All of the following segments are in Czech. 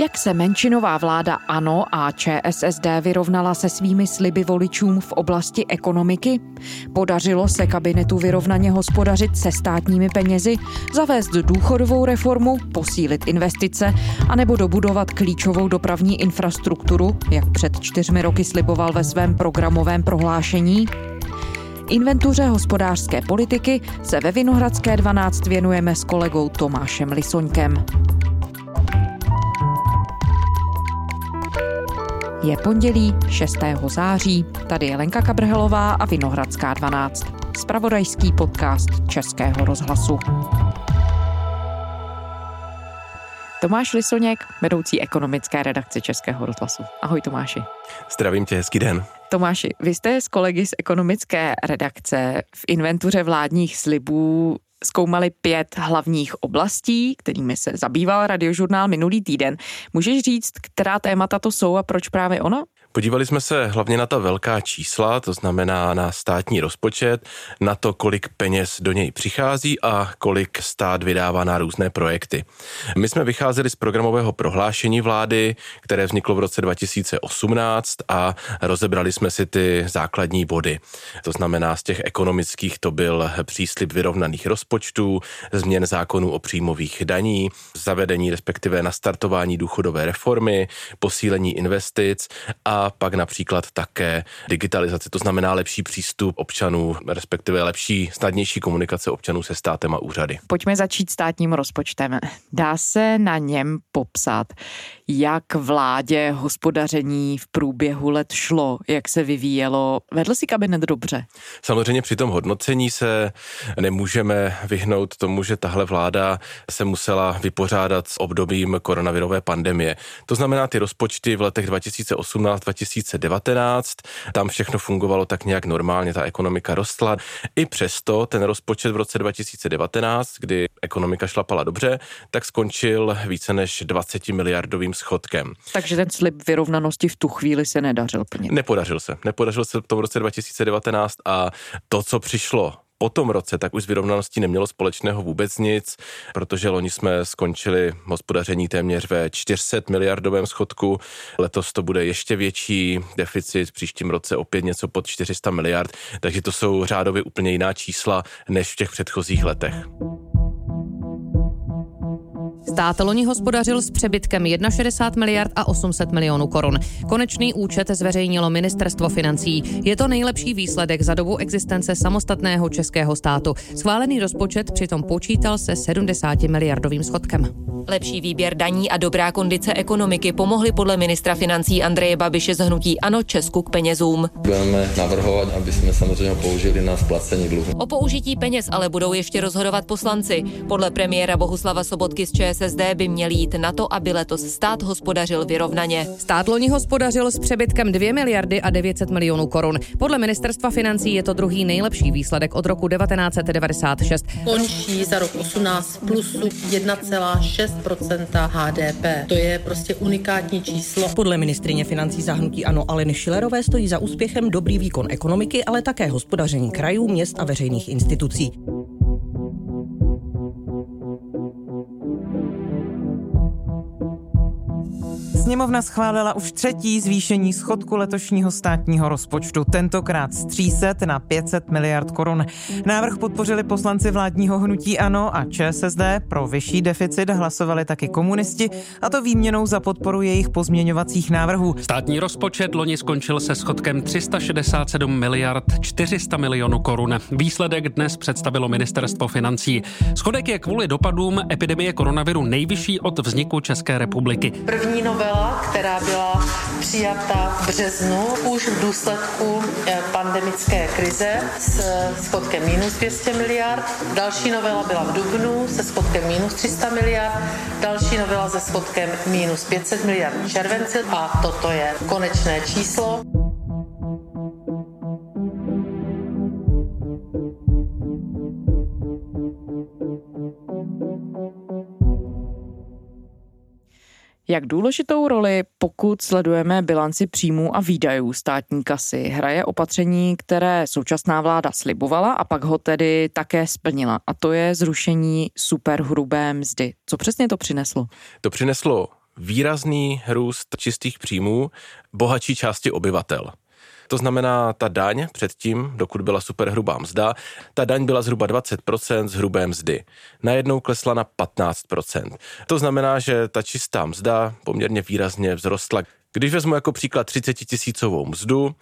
Jak se menšinová vláda ANO a ČSSD vyrovnala se svými sliby voličům v oblasti ekonomiky? Podařilo se kabinetu vyrovnaně hospodařit se státními penězi, zavést důchodovou reformu, posílit investice anebo dobudovat klíčovou dopravní infrastrukturu, jak před čtyřmi roky sliboval ve svém programovém prohlášení? Inventuře hospodářské politiky se ve Vinohradské 12 věnujeme s kolegou Tomášem Lisoňkem. Je pondělí 6. září, tady je Lenka Kabrhelová a Vinohradská 12, spravodajský podcast Českého rozhlasu. Tomáš Lisoněk, vedoucí ekonomické redakce Českého rozhlasu. Ahoj Tomáši. Zdravím tě, hezký den. Tomáši, vy jste s kolegy z ekonomické redakce v inventuře vládních slibů zkoumali pět hlavních oblastí, kterými se zabýval radiožurnál minulý týden. Můžeš říct, která témata to jsou a proč právě ona? Podívali jsme se hlavně na ta velká čísla, to znamená na státní rozpočet, na to, kolik peněz do něj přichází a kolik stát vydává na různé projekty. My jsme vycházeli z programového prohlášení vlády, které vzniklo v roce 2018 a rozebrali jsme si ty základní body. To znamená, z těch ekonomických to byl příslip vyrovnaných rozpočtů, změn zákonů o příjmových daní, zavedení respektive nastartování důchodové reformy, posílení investic a pak například také digitalizace, to znamená lepší přístup občanů, respektive lepší, snadnější komunikace občanů se státem a úřady. Pojďme začít státním rozpočtem. Dá se na něm popsat, jak vládě hospodaření v průběhu let šlo, jak se vyvíjelo. Vedl si kabinet dobře? Samozřejmě při tom hodnocení se nemůžeme vyhnout tomu, že tahle vláda se musela vypořádat s obdobím koronavirové pandemie. To znamená, ty rozpočty v letech 2018 2019. Tam všechno fungovalo tak nějak normálně, ta ekonomika rostla. I přesto ten rozpočet v roce 2019, kdy ekonomika šlapala dobře, tak skončil více než 20 miliardovým schodkem. Takže ten slib vyrovnanosti v tu chvíli se nedařil plně. Nepodařil se. Nepodařil se v tom roce 2019 a to, co přišlo po tom roce tak už s vyrovnaností nemělo společného vůbec nic, protože loni jsme skončili hospodaření téměř ve 400 miliardovém schodku, letos to bude ještě větší deficit, v příštím roce opět něco pod 400 miliard, takže to jsou řádově úplně jiná čísla než v těch předchozích letech. Stát loni hospodařil s přebytkem 61 miliard a 800 milionů korun. Konečný účet zveřejnilo ministerstvo financí. Je to nejlepší výsledek za dobu existence samostatného českého státu. Schválený rozpočet přitom počítal se 70 miliardovým schodkem. Lepší výběr daní a dobrá kondice ekonomiky pomohly podle ministra financí Andreje Babiše z hnutí Ano Česku k penězům. Budeme navrhovat, aby jsme samozřejmě použili na splacení dluhu. O použití peněz ale budou ještě rozhodovat poslanci. Podle premiéra Bohuslava Sobotky z ČSSD by měl jít na to, aby letos stát hospodařil vyrovnaně. Stát loni hospodařil s přebytkem 2 miliardy a 900 milionů korun. Podle ministerstva financí je to druhý nejlepší výsledek od roku 1996. Končí za rok 18 plusu 1,6% HDP. To je prostě unikátní číslo. Podle ministrině financí zahnutí Ano Aleny Šilerové stojí za úspěchem dobrý výkon ekonomiky, ale také hospodaření krajů, měst a veřejných institucí. Sněmovna schválila už třetí zvýšení schodku letošního státního rozpočtu, tentokrát z 300 na 500 miliard korun. Návrh podpořili poslanci vládního hnutí ANO a ČSSD. Pro vyšší deficit hlasovali taky komunisti, a to výměnou za podporu jejich pozměňovacích návrhů. Státní rozpočet loni skončil se schodkem 367 miliard 400 milionů korun. Výsledek dnes představilo ministerstvo financí. Schodek je kvůli dopadům epidemie koronaviru nejvyšší od vzniku České republiky. První novela novela, která byla přijata v březnu už v důsledku eh, pandemické krize s schodkem minus 200 miliard. Další novela byla v dubnu se schodkem minus 300 miliard, další novela se schodkem minus 500 miliard v červenci a toto je konečné číslo. Jak důležitou roli, pokud sledujeme bilanci příjmů a výdajů státní kasy, hraje opatření, které současná vláda slibovala a pak ho tedy také splnila. A to je zrušení superhrubé mzdy. Co přesně to přineslo? To přineslo výrazný růst čistých příjmů bohatší části obyvatel. To znamená, ta daň předtím, dokud byla superhrubá mzda, ta daň byla zhruba 20% z hrubé mzdy. Najednou klesla na 15%. To znamená, že ta čistá mzda poměrně výrazně vzrostla. Když vezmu jako příklad 30 tisícovou mzdu,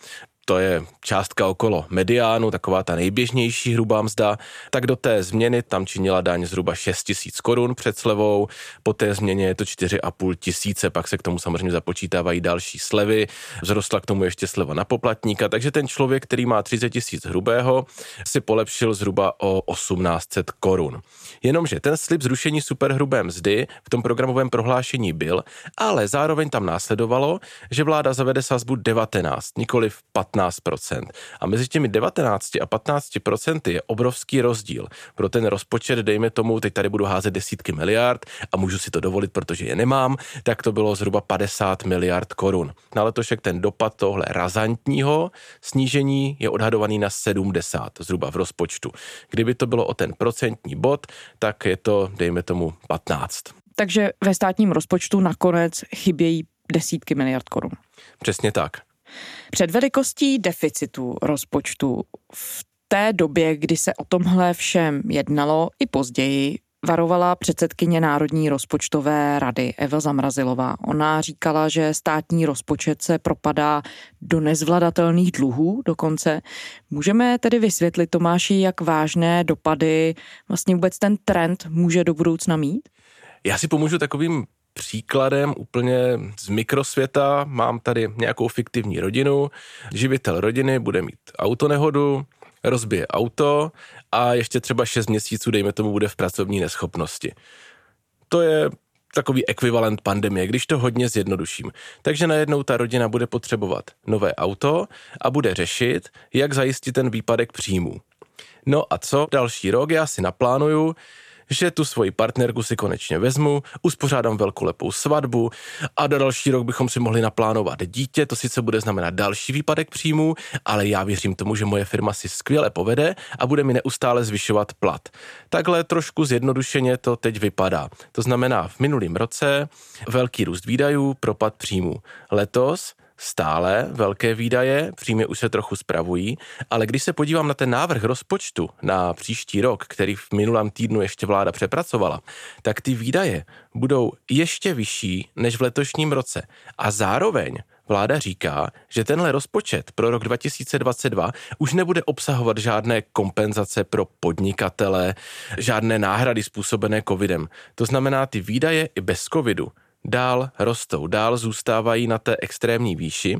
to je částka okolo mediánu, taková ta nejběžnější hrubá mzda, tak do té změny tam činila daň zhruba 6 tisíc korun před slevou, po té změně je to 4,5 tisíce, pak se k tomu samozřejmě započítávají další slevy, vzrostla k tomu ještě sleva na poplatníka, takže ten člověk, který má 30 tisíc hrubého, si polepšil zhruba o 1800 korun. Jenomže ten slib zrušení superhrubé mzdy v tom programovém prohlášení byl, ale zároveň tam následovalo, že vláda zavede sazbu 19, nikoli v 15%. A mezi těmi 19 a 15% je obrovský rozdíl. Pro ten rozpočet, dejme tomu, teď tady budu házet desítky miliard a můžu si to dovolit, protože je nemám, tak to bylo zhruba 50 miliard korun. Na letošek ten dopad tohle razantního snížení je odhadovaný na 70 zhruba v rozpočtu. Kdyby to bylo o ten procentní bod, tak je to, dejme tomu, 15. Takže ve státním rozpočtu nakonec chybějí desítky miliard korun. Přesně tak. Před velikostí deficitu rozpočtu v té době, kdy se o tomhle všem jednalo i později, varovala předsedkyně Národní rozpočtové rady Eva Zamrazilová. Ona říkala, že státní rozpočet se propadá do nezvladatelných dluhů dokonce. Můžeme tedy vysvětlit, Tomáši, jak vážné dopady vlastně vůbec ten trend může do budoucna mít? Já si pomůžu takovým příkladem úplně z mikrosvěta. Mám tady nějakou fiktivní rodinu. Živitel rodiny bude mít autonehodu, rozbije auto a ještě třeba 6 měsíců, dejme tomu, bude v pracovní neschopnosti. To je takový ekvivalent pandemie, když to hodně zjednoduším. Takže najednou ta rodina bude potřebovat nové auto a bude řešit, jak zajistit ten výpadek příjmů. No a co další rok já si naplánuju, že tu svoji partnerku si konečně vezmu, uspořádám velkou lepou svatbu a do další rok bychom si mohli naplánovat dítě, to sice bude znamenat další výpadek příjmů, ale já věřím tomu, že moje firma si skvěle povede a bude mi neustále zvyšovat plat. Takhle trošku zjednodušeně to teď vypadá. To znamená v minulém roce velký růst výdajů, propad příjmů. Letos stále velké výdaje, příjmy už se trochu spravují, ale když se podívám na ten návrh rozpočtu na příští rok, který v minulém týdnu ještě vláda přepracovala, tak ty výdaje budou ještě vyšší než v letošním roce. A zároveň Vláda říká, že tenhle rozpočet pro rok 2022 už nebude obsahovat žádné kompenzace pro podnikatele, žádné náhrady způsobené covidem. To znamená, ty výdaje i bez covidu dál rostou, dál zůstávají na té extrémní výši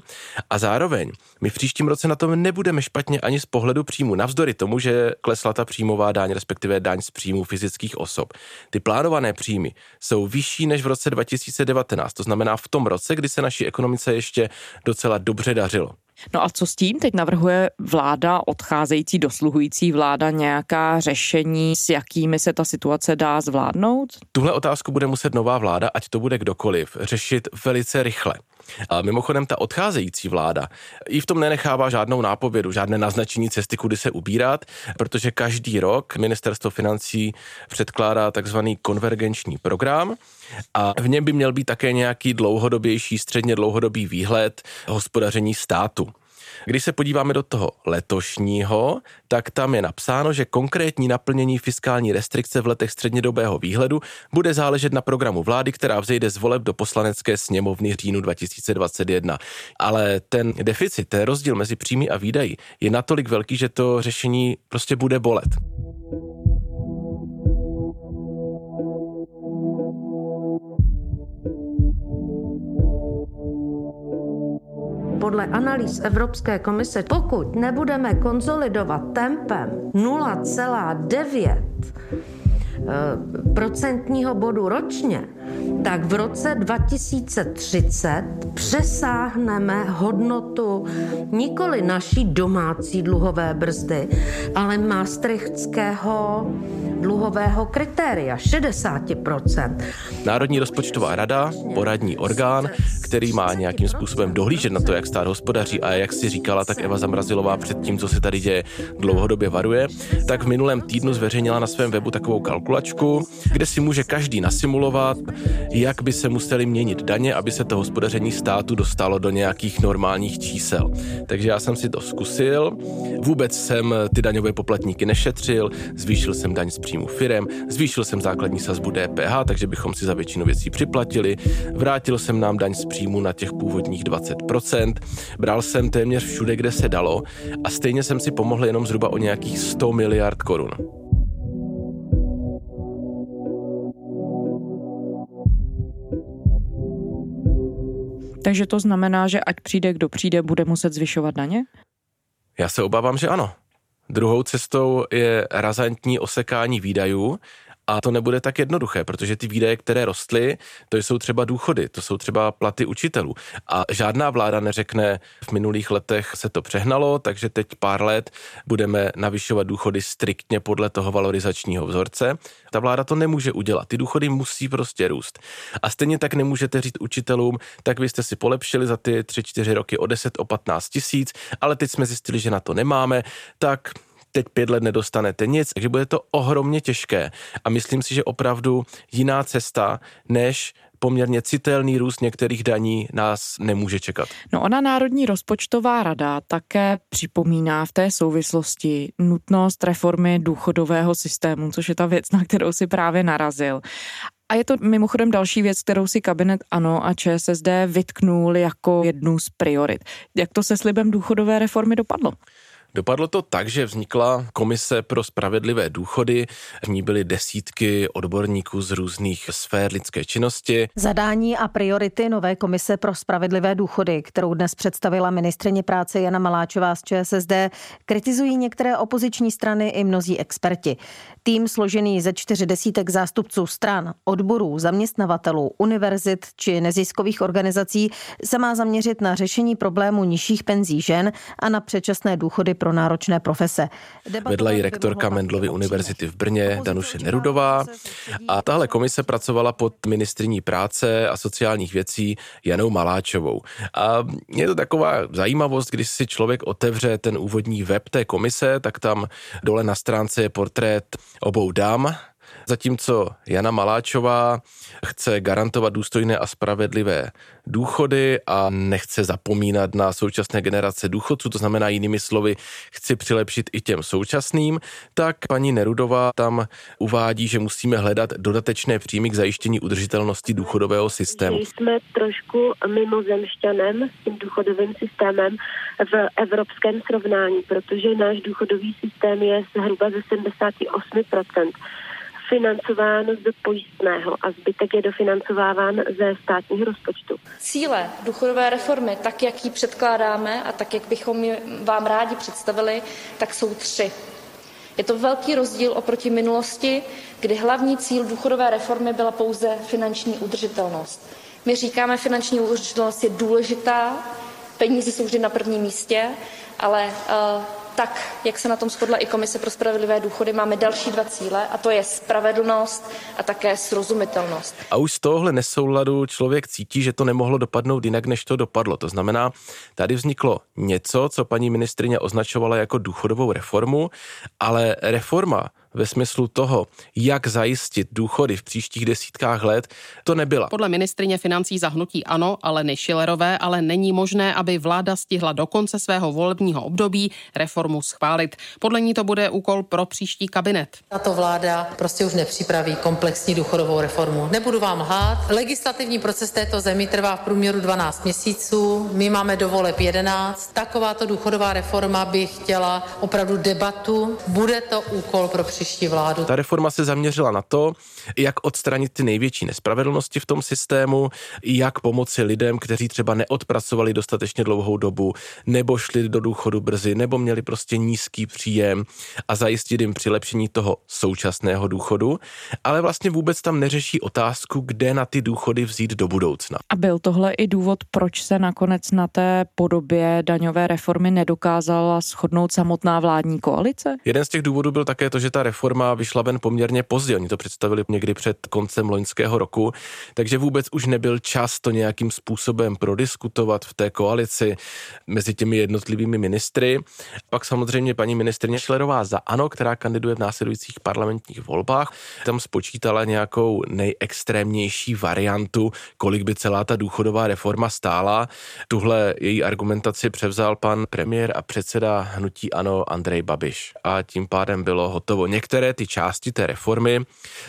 a zároveň my v příštím roce na tom nebudeme špatně ani z pohledu příjmu, navzdory tomu, že klesla ta příjmová daň, respektive daň z příjmu fyzických osob. Ty plánované příjmy jsou vyšší než v roce 2019, to znamená v tom roce, kdy se naší ekonomice ještě docela dobře dařilo. No a co s tím? Teď navrhuje vláda, odcházející, dosluhující vláda nějaká řešení, s jakými se ta situace dá zvládnout? Tuhle otázku bude muset nová vláda, ať to bude kdokoliv, řešit velice rychle. A mimochodem ta odcházející vláda i v tom nenechává žádnou nápovědu, žádné naznačení cesty, kudy se ubírat, protože každý rok ministerstvo financí předkládá takzvaný konvergenční program a v něm by měl být také nějaký dlouhodobější, středně dlouhodobý výhled hospodaření státu. Když se podíváme do toho letošního, tak tam je napsáno, že konkrétní naplnění fiskální restrikce v letech střednědobého výhledu bude záležet na programu vlády, která vzejde z voleb do poslanecké sněmovny říjnu 2021. Ale ten deficit, ten rozdíl mezi příjmy a výdaji je natolik velký, že to řešení prostě bude bolet. Podle analýz Evropské komise, pokud nebudeme konzolidovat tempem 0,9 eh, procentního bodu ročně, tak v roce 2030 přesáhneme hodnotu nikoli naší domácí dluhové brzdy, ale maastrichtského dluhového kritéria 60%. Národní rozpočtová rada, poradní orgán, který má nějakým způsobem dohlížet na to, jak stát hospodaří a jak si říkala, tak Eva Zamrazilová před tím, co se tady děje, dlouhodobě varuje, tak v minulém týdnu zveřejnila na svém webu takovou kalkulačku, kde si může každý nasimulovat, jak by se museli měnit daně, aby se to hospodaření státu dostalo do nějakých normálních čísel. Takže já jsem si to zkusil, vůbec jsem ty daňové poplatníky nešetřil, zvýšil jsem daň z příjmu firem, zvýšil jsem základní sazbu DPH, takže bychom si za většinu věcí připlatili, vrátil jsem nám daň z příjmu na těch původních 20%, bral jsem téměř všude, kde se dalo a stejně jsem si pomohl jenom zhruba o nějakých 100 miliard korun. Takže to znamená, že ať přijde, kdo přijde, bude muset zvyšovat daně? Já se obávám, že ano. Druhou cestou je razantní osekání výdajů a to nebude tak jednoduché, protože ty výdaje, které rostly, to jsou třeba důchody, to jsou třeba platy učitelů. A žádná vláda neřekne, v minulých letech se to přehnalo, takže teď pár let budeme navyšovat důchody striktně podle toho valorizačního vzorce. Ta vláda to nemůže udělat. Ty důchody musí prostě růst. A stejně tak nemůžete říct učitelům, tak vy jste si polepšili za ty 3-4 roky o 10, o 15 tisíc, ale teď jsme zjistili, že na to nemáme, tak teď pět let nedostanete nic, takže bude to ohromně těžké. A myslím si, že opravdu jiná cesta, než poměrně citelný růst některých daní nás nemůže čekat. No ona Národní rozpočtová rada také připomíná v té souvislosti nutnost reformy důchodového systému, což je ta věc, na kterou si právě narazil. A je to mimochodem další věc, kterou si kabinet ANO a ČSSD vytknul jako jednu z priorit. Jak to se slibem důchodové reformy dopadlo? Dopadlo to tak, že vznikla komise pro spravedlivé důchody, v ní byly desítky odborníků z různých sfér lidské činnosti. Zadání a priority nové komise pro spravedlivé důchody, kterou dnes představila ministrině práce Jana Maláčová z ČSSD, kritizují některé opoziční strany i mnozí experti. Tým složený ze čtyři desítek zástupců stran, odborů, zaměstnavatelů, univerzit či neziskových organizací se má zaměřit na řešení problému nižších penzí žen a na předčasné důchody pro náročné profese. Vedla ji rektorka Mendlovy univerzity v Brně Danuše Nerudová a tahle komise pracovala pod ministriní práce a sociálních věcí Janou Maláčovou. A je to taková zajímavost, když si člověk otevře ten úvodní web té komise, tak tam dole na stránce je portrét obou dám, zatímco Jana Maláčová chce garantovat důstojné a spravedlivé důchody a nechce zapomínat na současné generace důchodců, to znamená jinými slovy, chci přilepšit i těm současným, tak paní Nerudová tam uvádí, že musíme hledat dodatečné příjmy k zajištění udržitelnosti důchodového systému. Jsme trošku mimozemšťanem s tím důchodovým systémem v evropském srovnání, protože náš důchodový systém je zhruba ze 78% financován z pojistného a zbytek je dofinancováván ze státního rozpočtu. Cíle důchodové reformy, tak jak ji předkládáme a tak jak bychom vám rádi představili, tak jsou tři. Je to velký rozdíl oproti minulosti, kdy hlavní cíl důchodové reformy byla pouze finanční udržitelnost. My říkáme, finanční udržitelnost je důležitá, peníze jsou vždy na prvním místě, ale uh, tak, jak se na tom shodla i Komise pro spravedlivé důchody, máme další dva cíle a to je spravedlnost a také srozumitelnost. A už z tohohle nesouladu člověk cítí, že to nemohlo dopadnout jinak, než to dopadlo. To znamená, tady vzniklo něco, co paní ministrině označovala jako důchodovou reformu, ale reforma ve smyslu toho, jak zajistit důchody v příštích desítkách let, to nebyla. Podle ministrině financí zahnutí ano, ale Šilerové, ale není možné, aby vláda stihla do konce svého volebního období reformu schválit. Podle ní to bude úkol pro příští kabinet. Tato vláda prostě už nepřipraví komplexní důchodovou reformu. Nebudu vám lhát. Legislativní proces této zemi trvá v průměru 12 měsíců. My máme do voleb 11. Takováto důchodová reforma by chtěla opravdu debatu. Bude to úkol pro příští příští vládu. Ta reforma se zaměřila na to, jak odstranit ty největší nespravedlnosti v tom systému, jak pomoci lidem, kteří třeba neodpracovali dostatečně dlouhou dobu, nebo šli do důchodu brzy, nebo měli prostě nízký příjem a zajistit jim přilepšení toho současného důchodu, ale vlastně vůbec tam neřeší otázku, kde na ty důchody vzít do budoucna. A byl tohle i důvod, proč se nakonec na té podobě daňové reformy nedokázala shodnout samotná vládní koalice? Jeden z těch důvodů byl také to, že ta reforma reforma vyšla ven poměrně pozdě. Oni to představili někdy před koncem loňského roku, takže vůbec už nebyl čas to nějakým způsobem prodiskutovat v té koalici mezi těmi jednotlivými ministry. Pak samozřejmě paní ministrině Šlerová za ANO, která kandiduje v následujících parlamentních volbách, tam spočítala nějakou nejextrémnější variantu, kolik by celá ta důchodová reforma stála. Tuhle její argumentaci převzal pan premiér a předseda hnutí ANO Andrej Babiš a tím pádem bylo hotovo. Některé ty části té reformy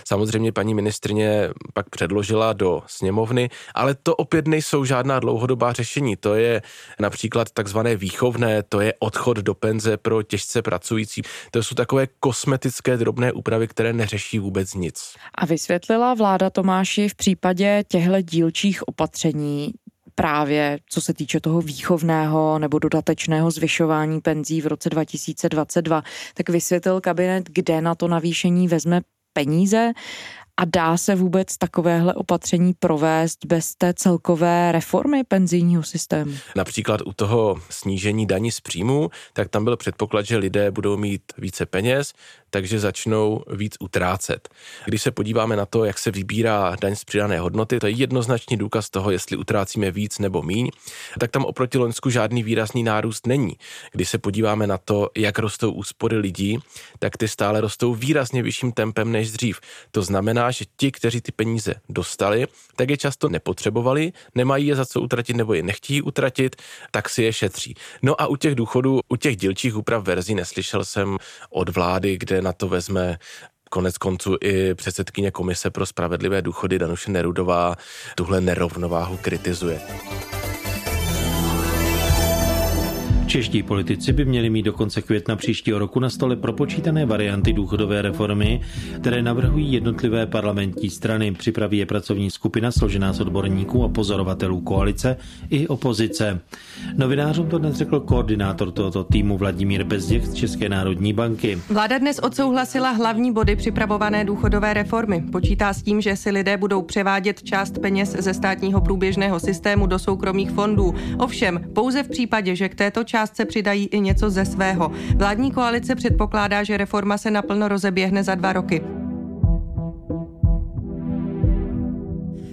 samozřejmě paní ministrině pak předložila do sněmovny, ale to opět nejsou žádná dlouhodobá řešení. To je například takzvané výchovné, to je odchod do penze pro těžce pracující. To jsou takové kosmetické drobné úpravy, které neřeší vůbec nic. A vysvětlila vláda Tomáši v případě těchto dílčích opatření, právě co se týče toho výchovného nebo dodatečného zvyšování penzí v roce 2022, tak vysvětlil kabinet, kde na to navýšení vezme peníze a dá se vůbec takovéhle opatření provést bez té celkové reformy penzijního systému? Například u toho snížení daní z příjmu, tak tam byl předpoklad, že lidé budou mít více peněz, takže začnou víc utrácet. Když se podíváme na to, jak se vybírá daň z přidané hodnoty, to je jednoznačný důkaz toho, jestli utrácíme víc nebo míň, tak tam oproti Loňsku žádný výrazný nárůst není. Když se podíváme na to, jak rostou úspory lidí, tak ty stále rostou výrazně vyšším tempem než dřív. To znamená, že ti, kteří ty peníze dostali, tak je často nepotřebovali, nemají je za co utratit nebo je nechtějí utratit, tak si je šetří. No a u těch důchodů, u těch dílčích úprav verzí neslyšel jsem od vlády, kde na to vezme Konec konců i předsedkyně Komise pro spravedlivé důchody Danuše Nerudová tuhle nerovnováhu kritizuje. Čeští politici by měli mít do konce května příštího roku na stole propočítané varianty důchodové reformy, které navrhují jednotlivé parlamentní strany. Připraví je pracovní skupina složená z odborníků a pozorovatelů koalice i opozice. Novinářům to dnes řekl koordinátor tohoto týmu Vladimír Bezděk z České národní banky. Vláda dnes odsouhlasila hlavní body připravované důchodové reformy. Počítá s tím, že si lidé budou převádět část peněz ze státního průběžného systému do soukromých fondů. Ovšem, pouze v případě, že k této části částce přidají i něco ze svého. Vládní koalice předpokládá, že reforma se naplno rozeběhne za dva roky.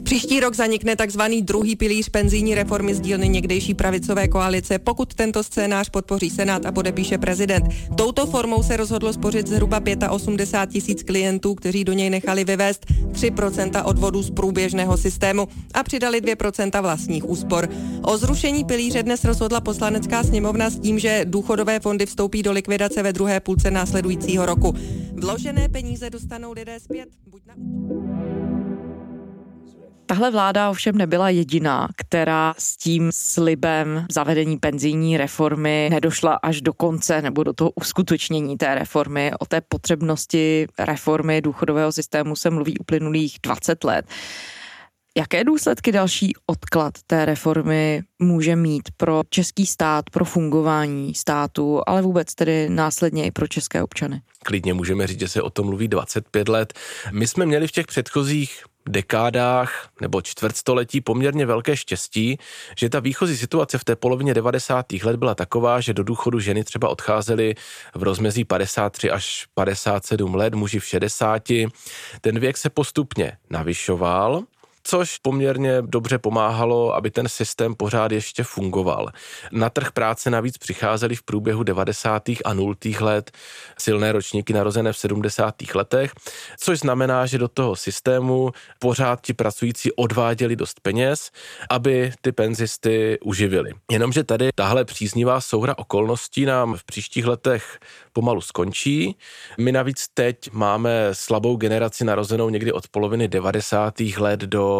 Příští rok zanikne takzvaný druhý pilíř penzijní reformy z dílny někdejší pravicové koalice, pokud tento scénář podpoří Senát a podepíše prezident. Touto formou se rozhodlo spořit zhruba 85 tisíc klientů, kteří do něj nechali vyvést 3% odvodů z průběžného systému a přidali 2% vlastních úspor. O zrušení pilíře dnes rozhodla poslanecká sněmovna s tím, že důchodové fondy vstoupí do likvidace ve druhé půlce následujícího roku. Vložené peníze dostanou lidé zpět. Buď na... Tahle vláda ovšem nebyla jediná, která s tím slibem zavedení penzijní reformy nedošla až do konce nebo do toho uskutečnění té reformy. O té potřebnosti reformy důchodového systému se mluví uplynulých 20 let. Jaké důsledky další odklad té reformy může mít pro český stát, pro fungování státu, ale vůbec tedy následně i pro české občany? Klidně můžeme říct, že se o tom mluví 25 let. My jsme měli v těch předchozích dekádách nebo čtvrtstoletí poměrně velké štěstí, že ta výchozí situace v té polovině 90. let byla taková, že do důchodu ženy třeba odcházely v rozmezí 53 až 57 let, muži v 60. Ten věk se postupně navyšoval což poměrně dobře pomáhalo, aby ten systém pořád ještě fungoval. Na trh práce navíc přicházely v průběhu 90. a 0. let silné ročníky narozené v 70. letech, což znamená, že do toho systému pořád ti pracující odváděli dost peněz, aby ty penzisty uživili. Jenomže tady tahle příznivá souhra okolností nám v příštích letech pomalu skončí. My navíc teď máme slabou generaci narozenou někdy od poloviny 90. let do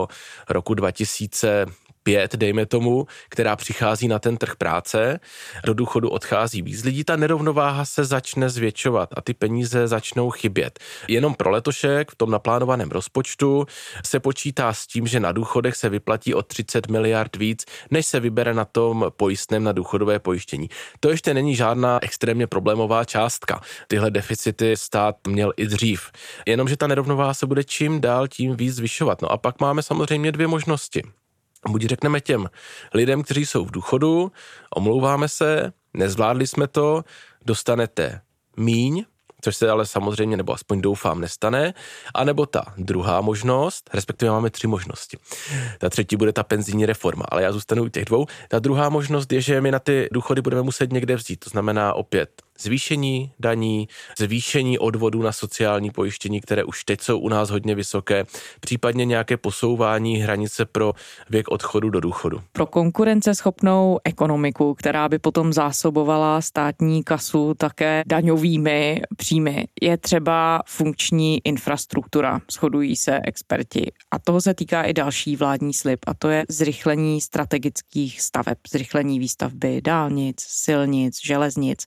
roku 2000 pět, dejme tomu, která přichází na ten trh práce, do důchodu odchází víc lidí, ta nerovnováha se začne zvětšovat a ty peníze začnou chybět. Jenom pro letošek v tom naplánovaném rozpočtu se počítá s tím, že na důchodech se vyplatí o 30 miliard víc, než se vybere na tom pojistném na důchodové pojištění. To ještě není žádná extrémně problémová částka. Tyhle deficity stát měl i dřív. Jenomže ta nerovnováha se bude čím dál tím víc zvyšovat. No a pak máme samozřejmě dvě možnosti. Buď řekneme těm lidem, kteří jsou v důchodu, omlouváme se, nezvládli jsme to, dostanete míň, což se ale samozřejmě, nebo aspoň doufám, nestane. A nebo ta druhá možnost, respektive máme tři možnosti. Ta třetí bude ta penzijní reforma, ale já zůstanu u těch dvou. Ta druhá možnost je, že my na ty důchody budeme muset někde vzít. To znamená opět zvýšení daní, zvýšení odvodů na sociální pojištění, které už teď jsou u nás hodně vysoké, případně nějaké posouvání hranice pro věk odchodu do důchodu. Pro konkurenceschopnou ekonomiku, která by potom zásobovala státní kasu také daňovými příjmy, je třeba funkční infrastruktura, shodují se experti. A toho se týká i další vládní slib, a to je zrychlení strategických staveb, zrychlení výstavby dálnic, silnic, železnic.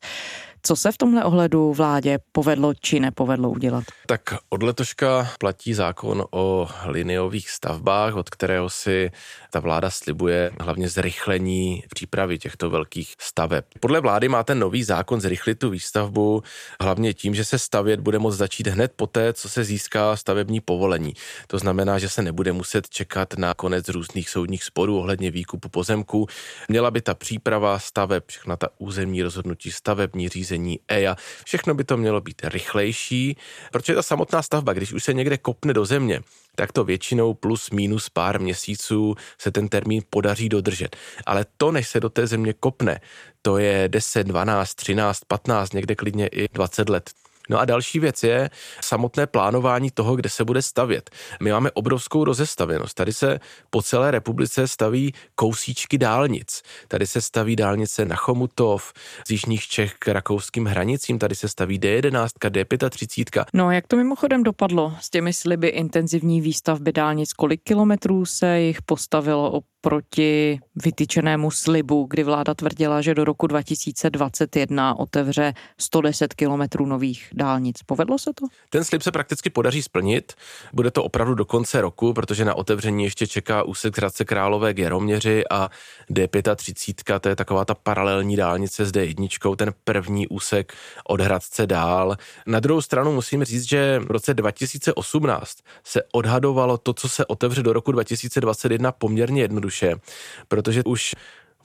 Co se v tomhle ohledu vládě povedlo či nepovedlo udělat? Tak od letoška platí zákon o liniových stavbách, od kterého si ta vláda slibuje hlavně zrychlení přípravy těchto velkých staveb. Podle vlády má ten nový zákon zrychlit tu výstavbu hlavně tím, že se stavět bude moct začít hned poté, co se získá stavební povolení. To znamená, že se nebude muset čekat na konec různých soudních sporů ohledně výkupu pozemků. Měla by ta příprava staveb, všechna ta územní rozhodnutí, stavební řízení, EIA, všechno by to mělo být rychlejší, protože ta samotná stavba, když už se někde kopne do země, tak to většinou plus minus pár měsíců se ten termín podaří dodržet. Ale to, než se do té země kopne, to je 10, 12, 13, 15, někde klidně i 20 let. No a další věc je samotné plánování toho, kde se bude stavět. My máme obrovskou rozestavěnost. Tady se po celé republice staví kousíčky dálnic. Tady se staví dálnice na Chomutov, z Jižních Čech k rakouským hranicím, tady se staví D11, D35. No jak to mimochodem dopadlo s těmi sliby intenzivní výstavby dálnic? Kolik kilometrů se jich postavilo proti vytyčenému slibu, kdy vláda tvrdila, že do roku 2021 otevře 110 kilometrů nových dálnic. Povedlo se to? Ten slib se prakticky podaří splnit. Bude to opravdu do konce roku, protože na otevření ještě čeká úsek Hradce Králové k Jaroměři a D35, to je taková ta paralelní dálnice s D1, ten první úsek od Hradce dál. Na druhou stranu musím říct, že v roce 2018 se odhadovalo to, co se otevře do roku 2021 poměrně jednoduše jednoduše, protože už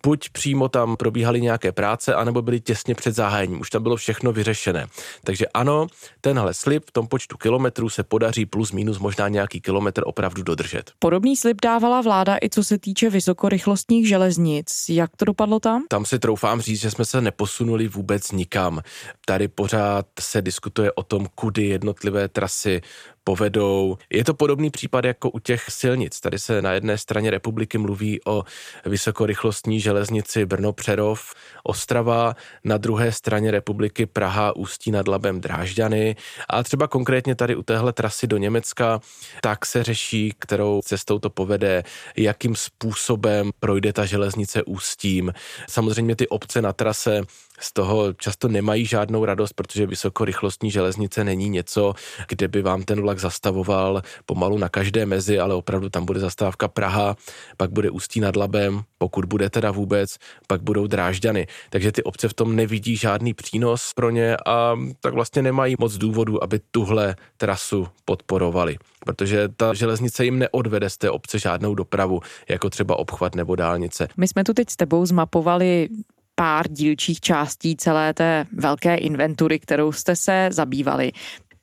buď přímo tam probíhaly nějaké práce, anebo byly těsně před zahájením. Už tam bylo všechno vyřešené. Takže ano, tenhle slib v tom počtu kilometrů se podaří plus minus možná nějaký kilometr opravdu dodržet. Podobný slib dávala vláda i co se týče vysokorychlostních železnic. Jak to dopadlo tam? Tam si troufám říct, že jsme se neposunuli vůbec nikam. Tady pořád se diskutuje o tom, kudy jednotlivé trasy povedou. Je to podobný případ jako u těch silnic. Tady se na jedné straně republiky mluví o vysokorychlostní železnici Brno-Přerov, Ostrava, na druhé straně republiky Praha, Ústí nad Labem, Drážďany a třeba konkrétně tady u téhle trasy do Německa tak se řeší, kterou cestou to povede, jakým způsobem projde ta železnice Ústím. Samozřejmě ty obce na trase z toho často nemají žádnou radost, protože vysokorychlostní železnice není něco, kde by vám ten vlak zastavoval pomalu na každé mezi, ale opravdu tam bude zastávka Praha, pak bude Ústí nad Labem, pokud bude teda vůbec, pak budou Drážďany. Takže ty obce v tom nevidí žádný přínos pro ně a tak vlastně nemají moc důvodu, aby tuhle trasu podporovali protože ta železnice jim neodvede z té obce žádnou dopravu, jako třeba obchvat nebo dálnice. My jsme tu teď s tebou zmapovali pár dílčích částí celé té velké inventury, kterou jste se zabývali.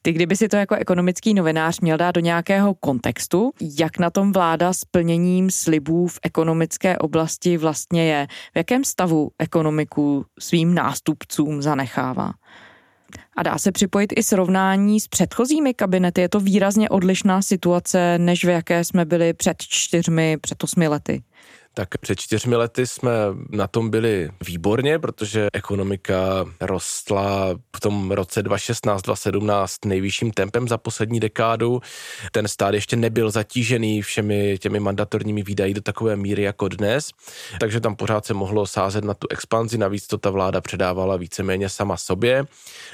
Ty, kdyby si to jako ekonomický novinář měl dát do nějakého kontextu, jak na tom vláda s plněním slibů v ekonomické oblasti vlastně je, v jakém stavu ekonomiku svým nástupcům zanechává? A dá se připojit i srovnání s předchozími kabinety. Je to výrazně odlišná situace, než v jaké jsme byli před čtyřmi, před osmi lety. Tak před čtyřmi lety jsme na tom byli výborně, protože ekonomika rostla v tom roce 2016-2017 nejvyšším tempem za poslední dekádu. Ten stát ještě nebyl zatížený všemi těmi mandatorními výdaji do takové míry jako dnes, takže tam pořád se mohlo sázet na tu expanzi, navíc to ta vláda předávala víceméně sama sobě.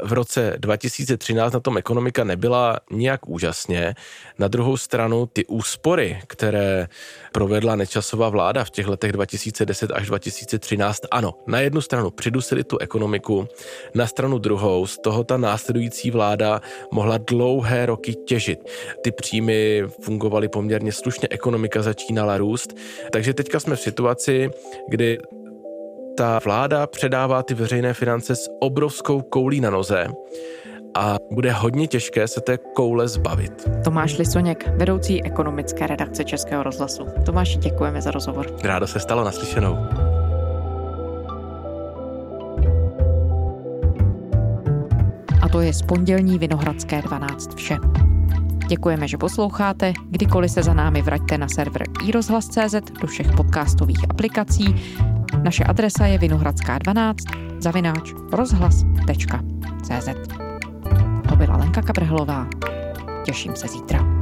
V roce 2013 na tom ekonomika nebyla nijak úžasně. Na druhou stranu ty úspory, které provedla nečasová vláda v těch letech 2010 až 2013, ano, na jednu stranu přidusili tu ekonomiku, na stranu druhou z toho ta následující vláda mohla dlouhé roky těžit. Ty příjmy fungovaly poměrně slušně, ekonomika začínala růst, takže teďka jsme v situaci, kdy ta vláda předává ty veřejné finance s obrovskou koulí na noze a bude hodně těžké se té koule zbavit. Tomáš Lisoněk, vedoucí ekonomické redakce Českého rozhlasu. Tomáši, děkujeme za rozhovor. Rádo se stalo naslyšenou. A to je z pondělní Vinohradské 12 vše. Děkujeme, že posloucháte. Kdykoliv se za námi vraťte na server iRozhlas.cz do všech podcastových aplikací. Naše adresa je vinohradská12 zavináč rozhlas.cz Byla Lenka Kabrhelová. Těším se zítra.